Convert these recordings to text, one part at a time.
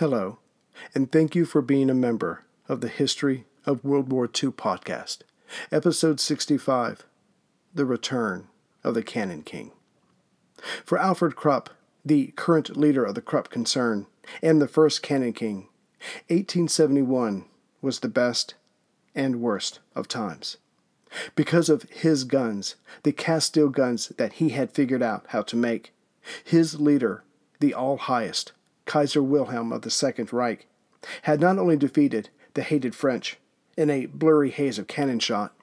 Hello, and thank you for being a member of the History of World War II podcast, episode 65 The Return of the Cannon King. For Alfred Krupp, the current leader of the Krupp concern and the first Cannon King, 1871 was the best and worst of times. Because of his guns, the cast steel guns that he had figured out how to make, his leader, the All Highest, Kaiser Wilhelm of the Second Reich, had not only defeated the hated French in a blurry haze of cannon shot,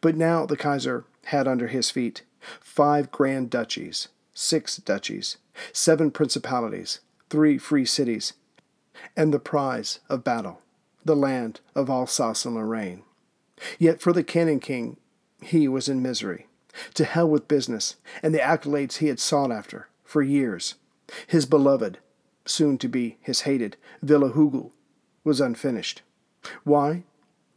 but now the Kaiser had under his feet five grand duchies, six duchies, seven principalities, three free cities, and the prize of battle, the land of Alsace and Lorraine. Yet for the Cannon King, he was in misery. To hell with business and the accolades he had sought after for years. His beloved, soon to be his hated, Villa Hugel, was unfinished. Why?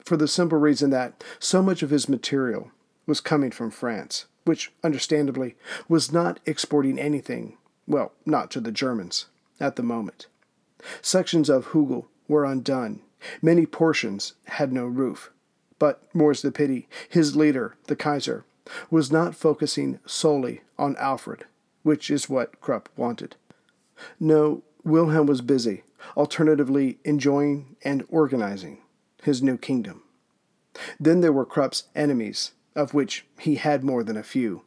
For the simple reason that so much of his material was coming from France, which, understandably, was not exporting anything, well, not to the Germans, at the moment. Sections of Hugel were undone, many portions had no roof. But, more's the pity, his leader, the Kaiser, was not focusing solely on Alfred, which is what Krupp wanted. No, Wilhelm was busy, alternatively enjoying and organizing his new kingdom. Then there were Krupp's enemies, of which he had more than a few,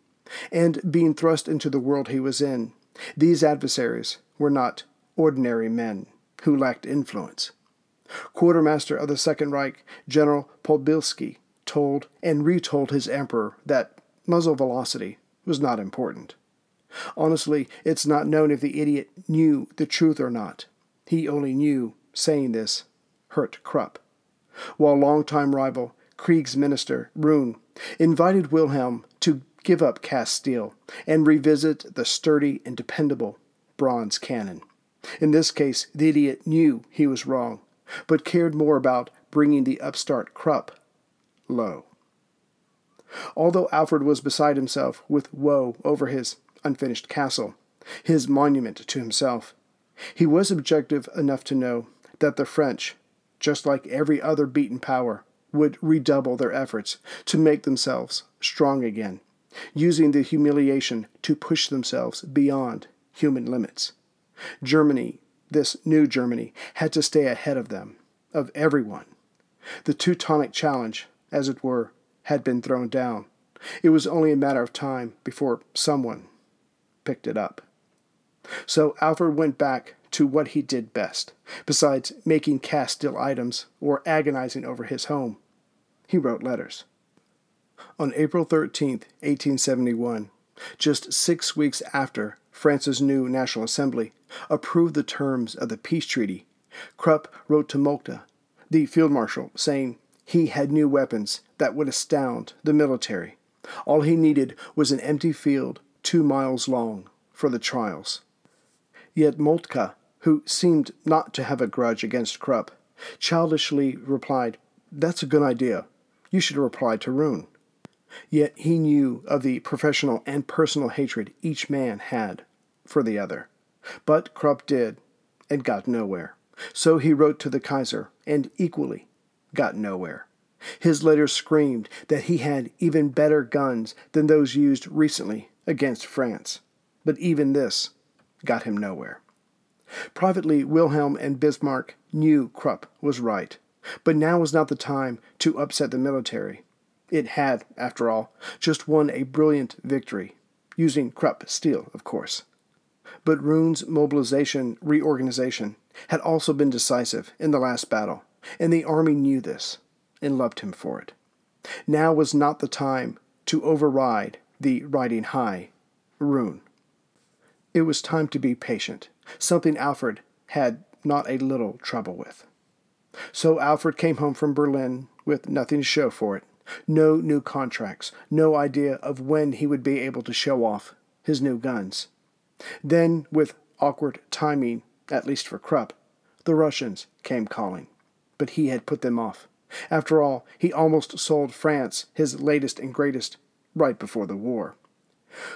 and being thrust into the world he was in, these adversaries were not ordinary men who lacked influence. Quartermaster of the Second Reich, General Podbielski, told and retold his emperor that muzzle velocity was not important. Honestly, it's not known if the idiot knew the truth or not. He only knew saying this hurt Krupp. While longtime rival, Krieg's minister, Roon, invited Wilhelm to give up cast steel and revisit the sturdy and dependable bronze cannon. In this case, the idiot knew he was wrong, but cared more about bringing the upstart Krupp low. Although Alfred was beside himself with woe over his unfinished castle, his monument to himself. He was objective enough to know that the French, just like every other beaten power, would redouble their efforts to make themselves strong again, using the humiliation to push themselves beyond human limits. Germany, this new Germany, had to stay ahead of them, of everyone. The Teutonic challenge, as it were, had been thrown down. It was only a matter of time before someone picked it up. So Alfred went back to what he did best, besides making cast steel items or agonizing over his home. He wrote letters. On April 13, 1871, just six weeks after France's new National Assembly approved the terms of the peace treaty, Krupp wrote to Moltke, the field marshal, saying he had new weapons that would astound the military. All he needed was an empty field two miles long for the trials. Yet Moltke, who seemed not to have a grudge against Krupp, childishly replied, That's a good idea. You should reply to Roon. Yet he knew of the professional and personal hatred each man had for the other. But Krupp did, and got nowhere. So he wrote to the Kaiser, and equally got nowhere. His letters screamed that he had even better guns than those used recently against France, but even this got him nowhere. Privately, Wilhelm and Bismarck knew Krupp was right, but now was not the time to upset the military. It had, after all, just won a brilliant victory, using Krupp steel, of course. But Roon's mobilization reorganization had also been decisive in the last battle, and the army knew this and loved him for it. Now was not the time to override the riding high, Roon. It was time to be patient, something Alfred had not a little trouble with. So Alfred came home from Berlin with nothing to show for it, no new contracts, no idea of when he would be able to show off his new guns. Then, with awkward timing, at least for Krupp, the Russians came calling, but he had put them off. After all, he almost sold France his latest and greatest right before the war.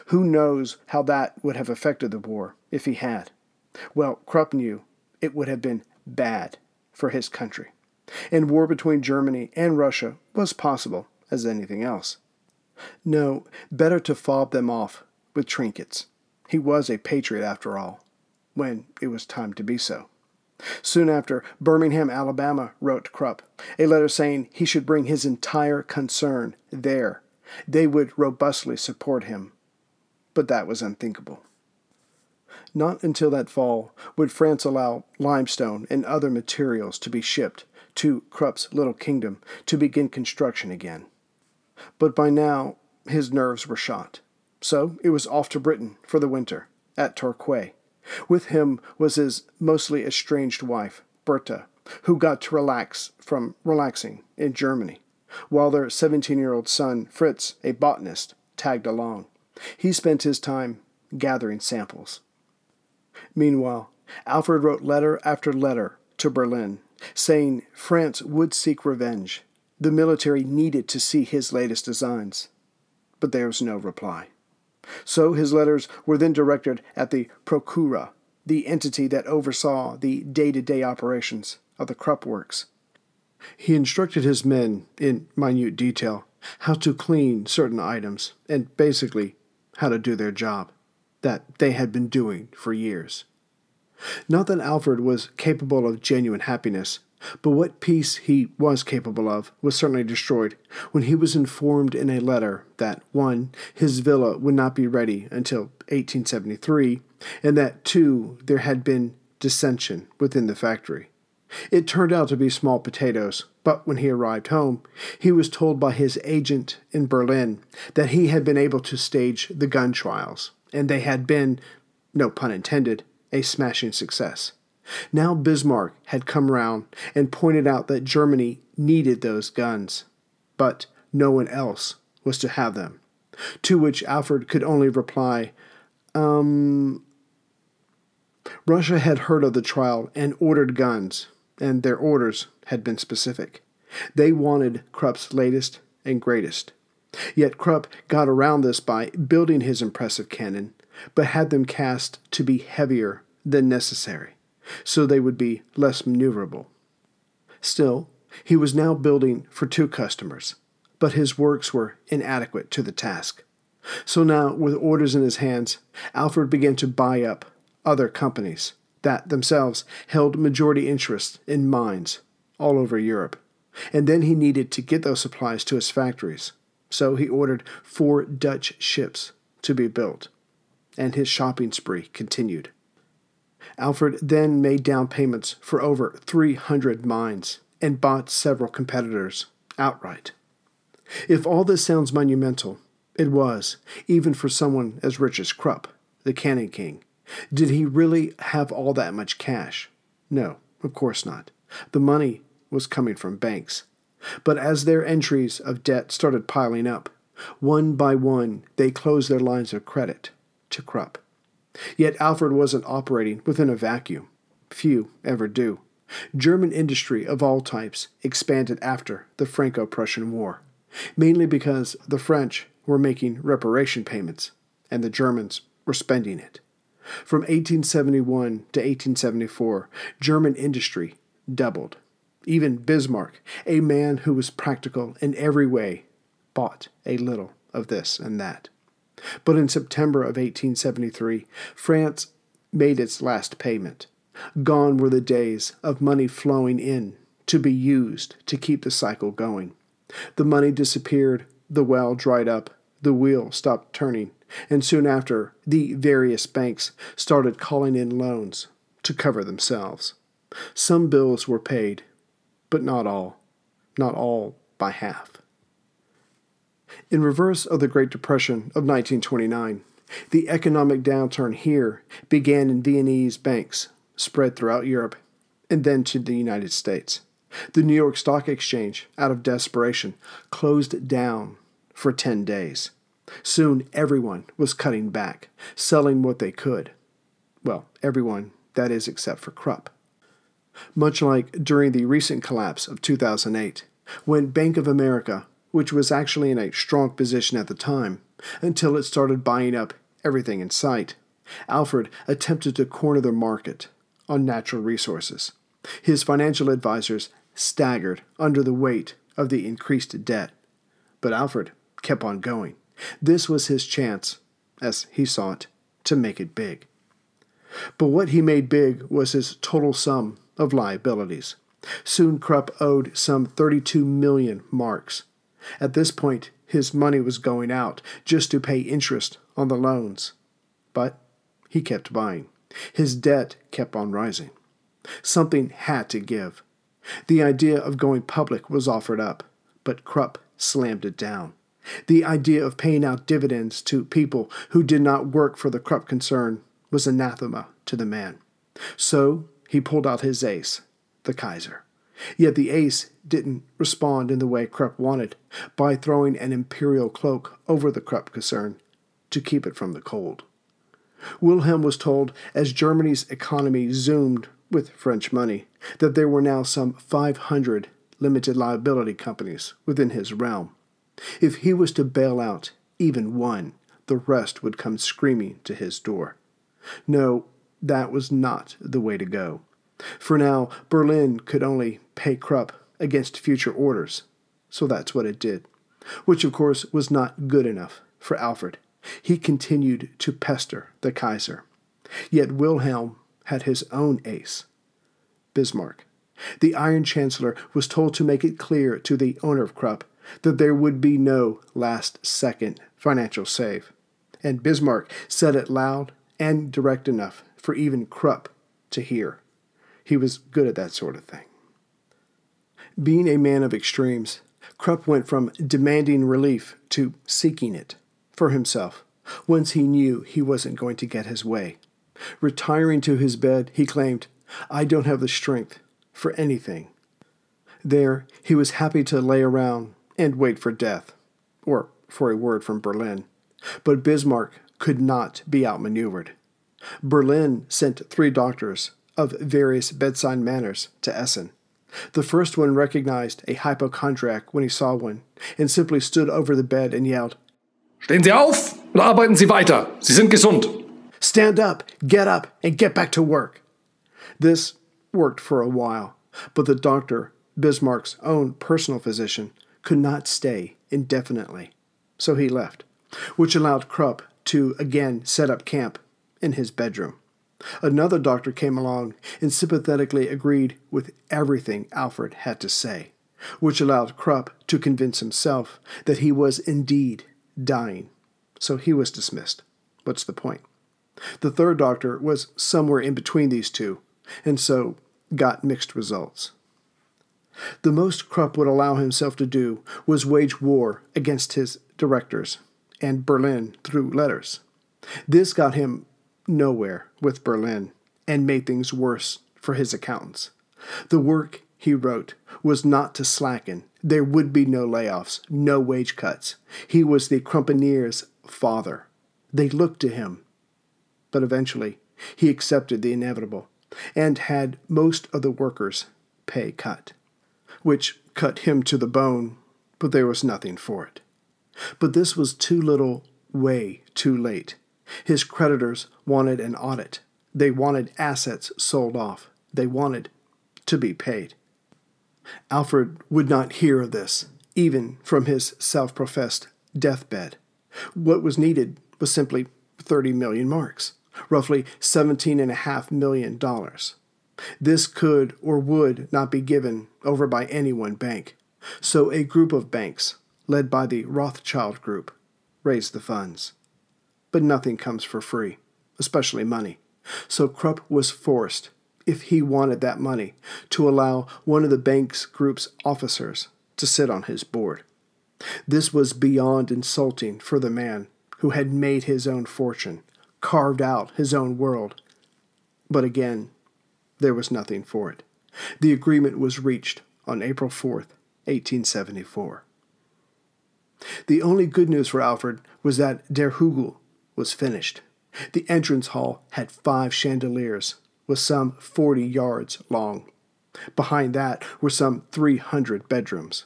Who knows how that would have affected the war if he had? Well, Krupp knew it would have been bad for his country, and war between Germany and Russia was possible as anything else. No, better to fob them off with trinkets. He was a patriot after all, when it was time to be so. Soon after, Birmingham, Alabama wrote Krupp a letter saying he should bring his entire concern there. They would robustly support him. But that was unthinkable. Not until that fall would France allow limestone and other materials to be shipped to Krupp's little kingdom to begin construction again. But by now, his nerves were shot. So it was off to Britain for the winter, at Torquay. With him was his mostly estranged wife, Bertha, who got to relax from relaxing in Germany, while their 17 year old son, Fritz, a botanist, tagged along. He spent his time gathering samples. Meanwhile, Alfred wrote letter after letter to Berlin, saying France would seek revenge. The military needed to see his latest designs. But there was no reply. So his letters were then directed at the Prokura, the entity that oversaw the day to day operations of the Krupp Works. He instructed his men, in minute detail, how to clean certain items, and basically how to do their job that they had been doing for years. Not that Alfred was capable of genuine happiness, but what peace he was capable of was certainly destroyed when he was informed in a letter that 1. his villa would not be ready until 1873, and that 2. there had been dissension within the factory. It turned out to be small potatoes, but when he arrived home, he was told by his agent in Berlin that he had been able to stage the gun trials, and they had been, no pun intended, a smashing success. Now Bismarck had come round and pointed out that Germany needed those guns, but no one else was to have them. To which Alfred could only reply, Um. Russia had heard of the trial and ordered guns, and their orders had been specific. They wanted Krupp's latest and greatest. Yet Krupp got around this by building his impressive cannon, but had them cast to be heavier than necessary so they would be less maneuverable. Still, he was now building for two customers, but his works were inadequate to the task. So now, with orders in his hands, Alfred began to buy up other companies that themselves held majority interest in mines all over Europe. And then he needed to get those supplies to his factories. So he ordered four Dutch ships to be built. And his shopping spree continued. Alfred then made down payments for over 300 mines and bought several competitors outright. If all this sounds monumental, it was, even for someone as rich as Krupp, the Cannon King. Did he really have all that much cash? No, of course not. The money was coming from banks. But as their entries of debt started piling up, one by one they closed their lines of credit to Krupp. Yet Alfred wasn't operating within a vacuum. Few ever do. German industry of all types expanded after the Franco Prussian War, mainly because the French were making reparation payments and the Germans were spending it. From 1871 to 1874, German industry doubled. Even Bismarck, a man who was practical in every way, bought a little of this and that. But in September of 1873, France made its last payment. Gone were the days of money flowing in to be used to keep the cycle going. The money disappeared, the well dried up, the wheel stopped turning, and soon after, the various banks started calling in loans to cover themselves. Some bills were paid, but not all, not all by half. In reverse of the Great Depression of 1929, the economic downturn here began in Viennese banks, spread throughout Europe, and then to the United States. The New York Stock Exchange, out of desperation, closed down for 10 days. Soon everyone was cutting back, selling what they could. Well, everyone, that is, except for Krupp. Much like during the recent collapse of 2008, when Bank of America which was actually in a strong position at the time, until it started buying up everything in sight. Alfred attempted to corner the market on natural resources. His financial advisers staggered under the weight of the increased debt. But Alfred kept on going. This was his chance, as he saw it, to make it big. But what he made big was his total sum of liabilities. Soon Krupp owed some 32 million marks. At this point, his money was going out just to pay interest on the loans. But he kept buying. His debt kept on rising. Something had to give. The idea of going public was offered up, but Krupp slammed it down. The idea of paying out dividends to people who did not work for the Krupp concern was anathema to the man. So he pulled out his ace, the Kaiser. Yet the ace didn't respond in the way Krupp wanted, by throwing an imperial cloak over the Krupp concern to keep it from the cold. Wilhelm was told, as Germany's economy zoomed with French money, that there were now some 500 limited liability companies within his realm. If he was to bail out even one, the rest would come screaming to his door. No, that was not the way to go. For now, Berlin could only pay Krupp against future orders, so that's what it did, which of course was not good enough for Alfred. He continued to pester the Kaiser. Yet Wilhelm had his own ace Bismarck. The Iron Chancellor was told to make it clear to the owner of Krupp that there would be no last second financial save. And Bismarck said it loud and direct enough for even Krupp to hear. He was good at that sort of thing. Being a man of extremes, Krupp went from demanding relief to seeking it for himself once he knew he wasn't going to get his way. Retiring to his bed, he claimed, I don't have the strength for anything. There, he was happy to lay around and wait for death, or for a word from Berlin. But Bismarck could not be outmaneuvered. Berlin sent three doctors of various bedside manners to Essen. The first one recognized a hypochondriac when he saw one and simply stood over the bed and yelled, Stehen Sie auf und arbeiten Sie weiter. Sie sind gesund. Stand up, get up, and get back to work. This worked for a while, but the doctor, Bismarck's own personal physician, could not stay indefinitely. So he left, which allowed Krupp to again set up camp in his bedroom. Another doctor came along and sympathetically agreed with everything Alfred had to say, which allowed Krupp to convince himself that he was indeed dying. So he was dismissed. What's the point? The third doctor was somewhere in between these two, and so got mixed results. The most Krupp would allow himself to do was wage war against his directors and Berlin through letters. This got him nowhere with Berlin and made things worse for his accountants. The work, he wrote, was not to slacken. There would be no layoffs, no wage cuts. He was the Kruppianer's father. They looked to him. But eventually, he accepted the inevitable and had most of the workers' pay cut, which cut him to the bone, but there was nothing for it. But this was too little, way too late. His creditors wanted an audit. They wanted assets sold off. They wanted to be paid. Alfred would not hear of this, even from his self professed deathbed. What was needed was simply 30 million marks, roughly $17.5 million. This could or would not be given over by any one bank. So a group of banks, led by the Rothschild Group, raised the funds but nothing comes for free, especially money. So Krupp was forced, if he wanted that money, to allow one of the bank's group's officers to sit on his board. This was beyond insulting for the man who had made his own fortune, carved out his own world. But again, there was nothing for it. The agreement was reached on April 4th, 1874. The only good news for Alfred was that Der Hügel was finished. The entrance hall had five chandeliers, was some 40 yards long. Behind that were some 300 bedrooms.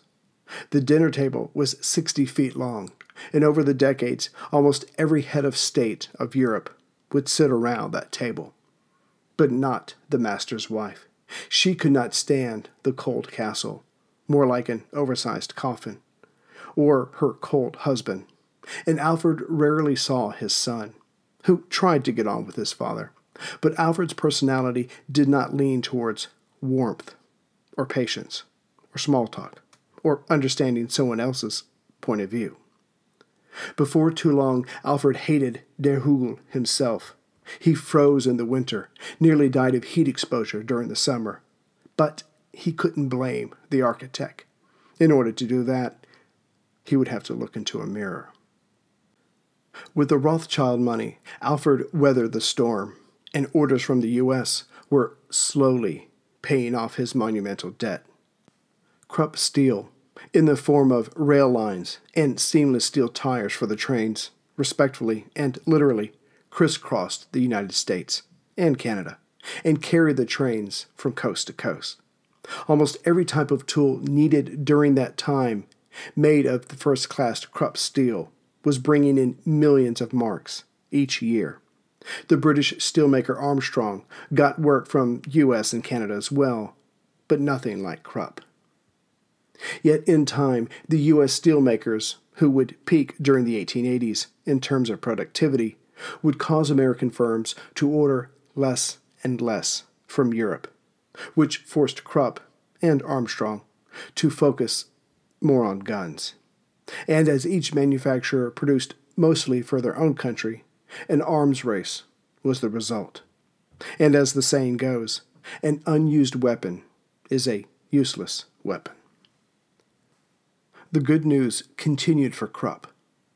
The dinner table was 60 feet long, and over the decades, almost every head of state of Europe would sit around that table. But not the master's wife. She could not stand the cold castle, more like an oversized coffin, or her cold husband, and Alfred rarely saw his son, who tried to get on with his father. But Alfred's personality did not lean towards warmth, or patience, or small talk, or understanding someone else's point of view. Before too long, Alfred hated Der himself. He froze in the winter, nearly died of heat exposure during the summer. But he couldn't blame the architect. In order to do that, he would have to look into a mirror. With the Rothschild money, Alfred weathered the storm, and orders from the U.S. were slowly paying off his monumental debt. Krupp Steel in the form of rail lines and seamless steel tires for the trains, respectively and literally crisscrossed the United States and Canada and carried the trains from coast to coast. Almost every type of tool needed during that time, made of the first class Krupp steel, was bringing in millions of marks each year. The British steelmaker Armstrong got work from US and Canada as well, but nothing like Krupp. Yet in time, the U.S. steelmakers, who would peak during the 1880s in terms of productivity, would cause American firms to order less and less from Europe, which forced Krupp and Armstrong to focus more on guns. And as each manufacturer produced mostly for their own country, an arms race was the result. And as the saying goes, an unused weapon is a useless weapon. The good news continued for Krupp.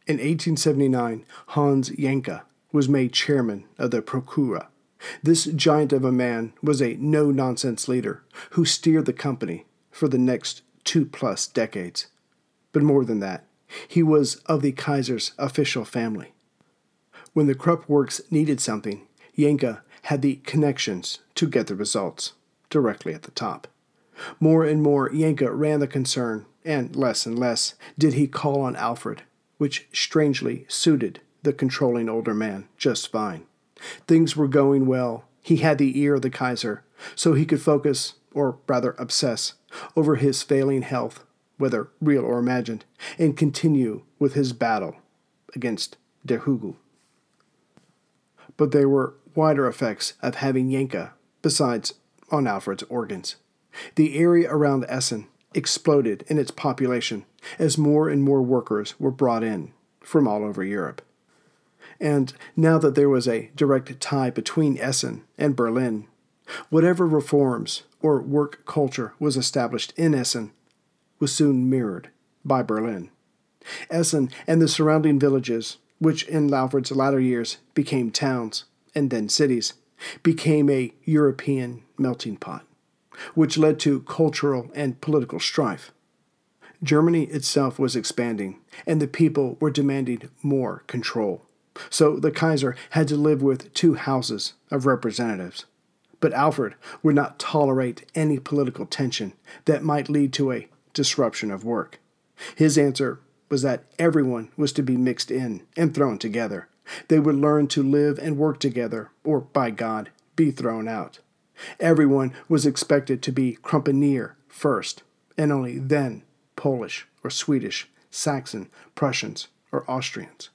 In 1879, Hans Jencke was made chairman of the Prokura. This giant of a man was a no nonsense leader who steered the company for the next two plus decades. But more than that, he was of the Kaiser's official family. When the Krupp Works needed something, Jencke had the connections to get the results directly at the top. More and more, Jencke ran the concern and less and less did he call on Alfred, which strangely suited the controlling older man just fine. Things were going well. He had the ear of the Kaiser, so he could focus, or rather obsess, over his failing health, whether real or imagined, and continue with his battle against Der Hugel. But there were wider effects of having Jencke, besides on Alfred's organs. The area around Essen exploded in its population as more and more workers were brought in from all over Europe. And now that there was a direct tie between Essen and Berlin, whatever reforms or work culture was established in Essen was soon mirrored by Berlin. Essen and the surrounding villages, which in Alfred's latter years became towns and then cities, became a European melting pot which led to cultural and political strife. Germany itself was expanding, and the people were demanding more control. So the Kaiser had to live with two houses of representatives. But Alfred would not tolerate any political tension that might lead to a disruption of work. His answer was that everyone was to be mixed in and thrown together. They would learn to live and work together, or, by God, be thrown out. Everyone was expected to be Kruppianer first, and only then Polish or Swedish, Saxon, Prussians, or Austrians.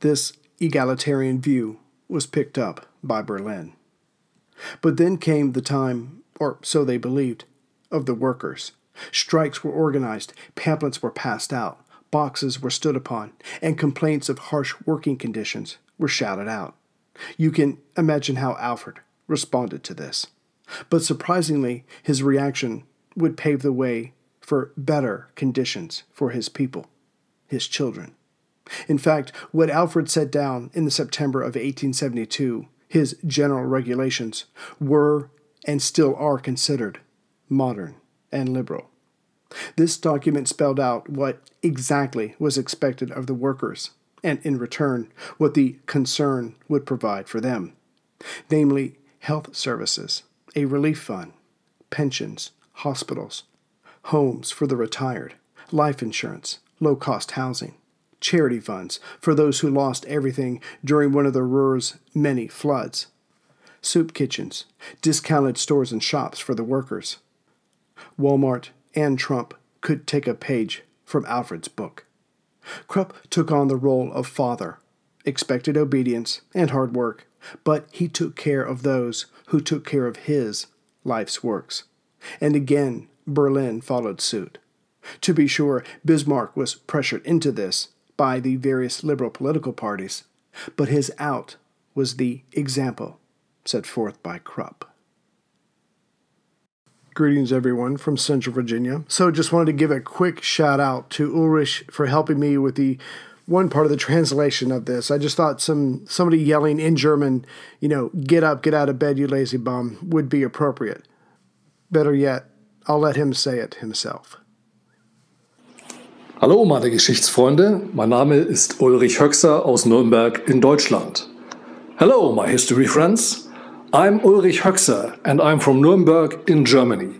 This egalitarian view was picked up by Berlin. But then came the time, or so they believed, of the workers. Strikes were organized, pamphlets were passed out, boxes were stood upon, and complaints of harsh working conditions were shouted out. You can imagine how Alfred, responded to this. But surprisingly, his reaction would pave the way for better conditions for his people, his children. In fact, what Alfred set down in the September of 1872, his general regulations, were and still are considered modern and liberal. This document spelled out what exactly was expected of the workers, and in return, what the concern would provide for them namely, health services, a relief fund, pensions, hospitals, homes for the retired, life insurance, low cost housing, charity funds for those who lost everything during one of the Ruhr's many floods, soup kitchens, discounted stores and shops for the workers. Walmart and Trump could take a page from Alfred's book. Krupp took on the role of father, expected obedience and hard work, but he took care of those who took care of his life's works. And again, Berlin followed suit. To be sure, Bismarck was pressured into this by the various liberal political parties, but his out was the example set forth by Krupp. Greetings, everyone, from Central Virginia. So, just wanted to give a quick shout out to Ulrich for helping me with the one part of the translation of this. I just thought some somebody yelling in German, you know, "Get up, get out of bed, you lazy bum," would be appropriate. Better yet, I'll let him say it himself. Hallo meine Geschichtsfreunde, mein Name ist Ulrich Höxer aus Nürnberg in Deutschland. Hello my history friends, I'm Ulrich Höxer and I'm from Nuremberg in Germany.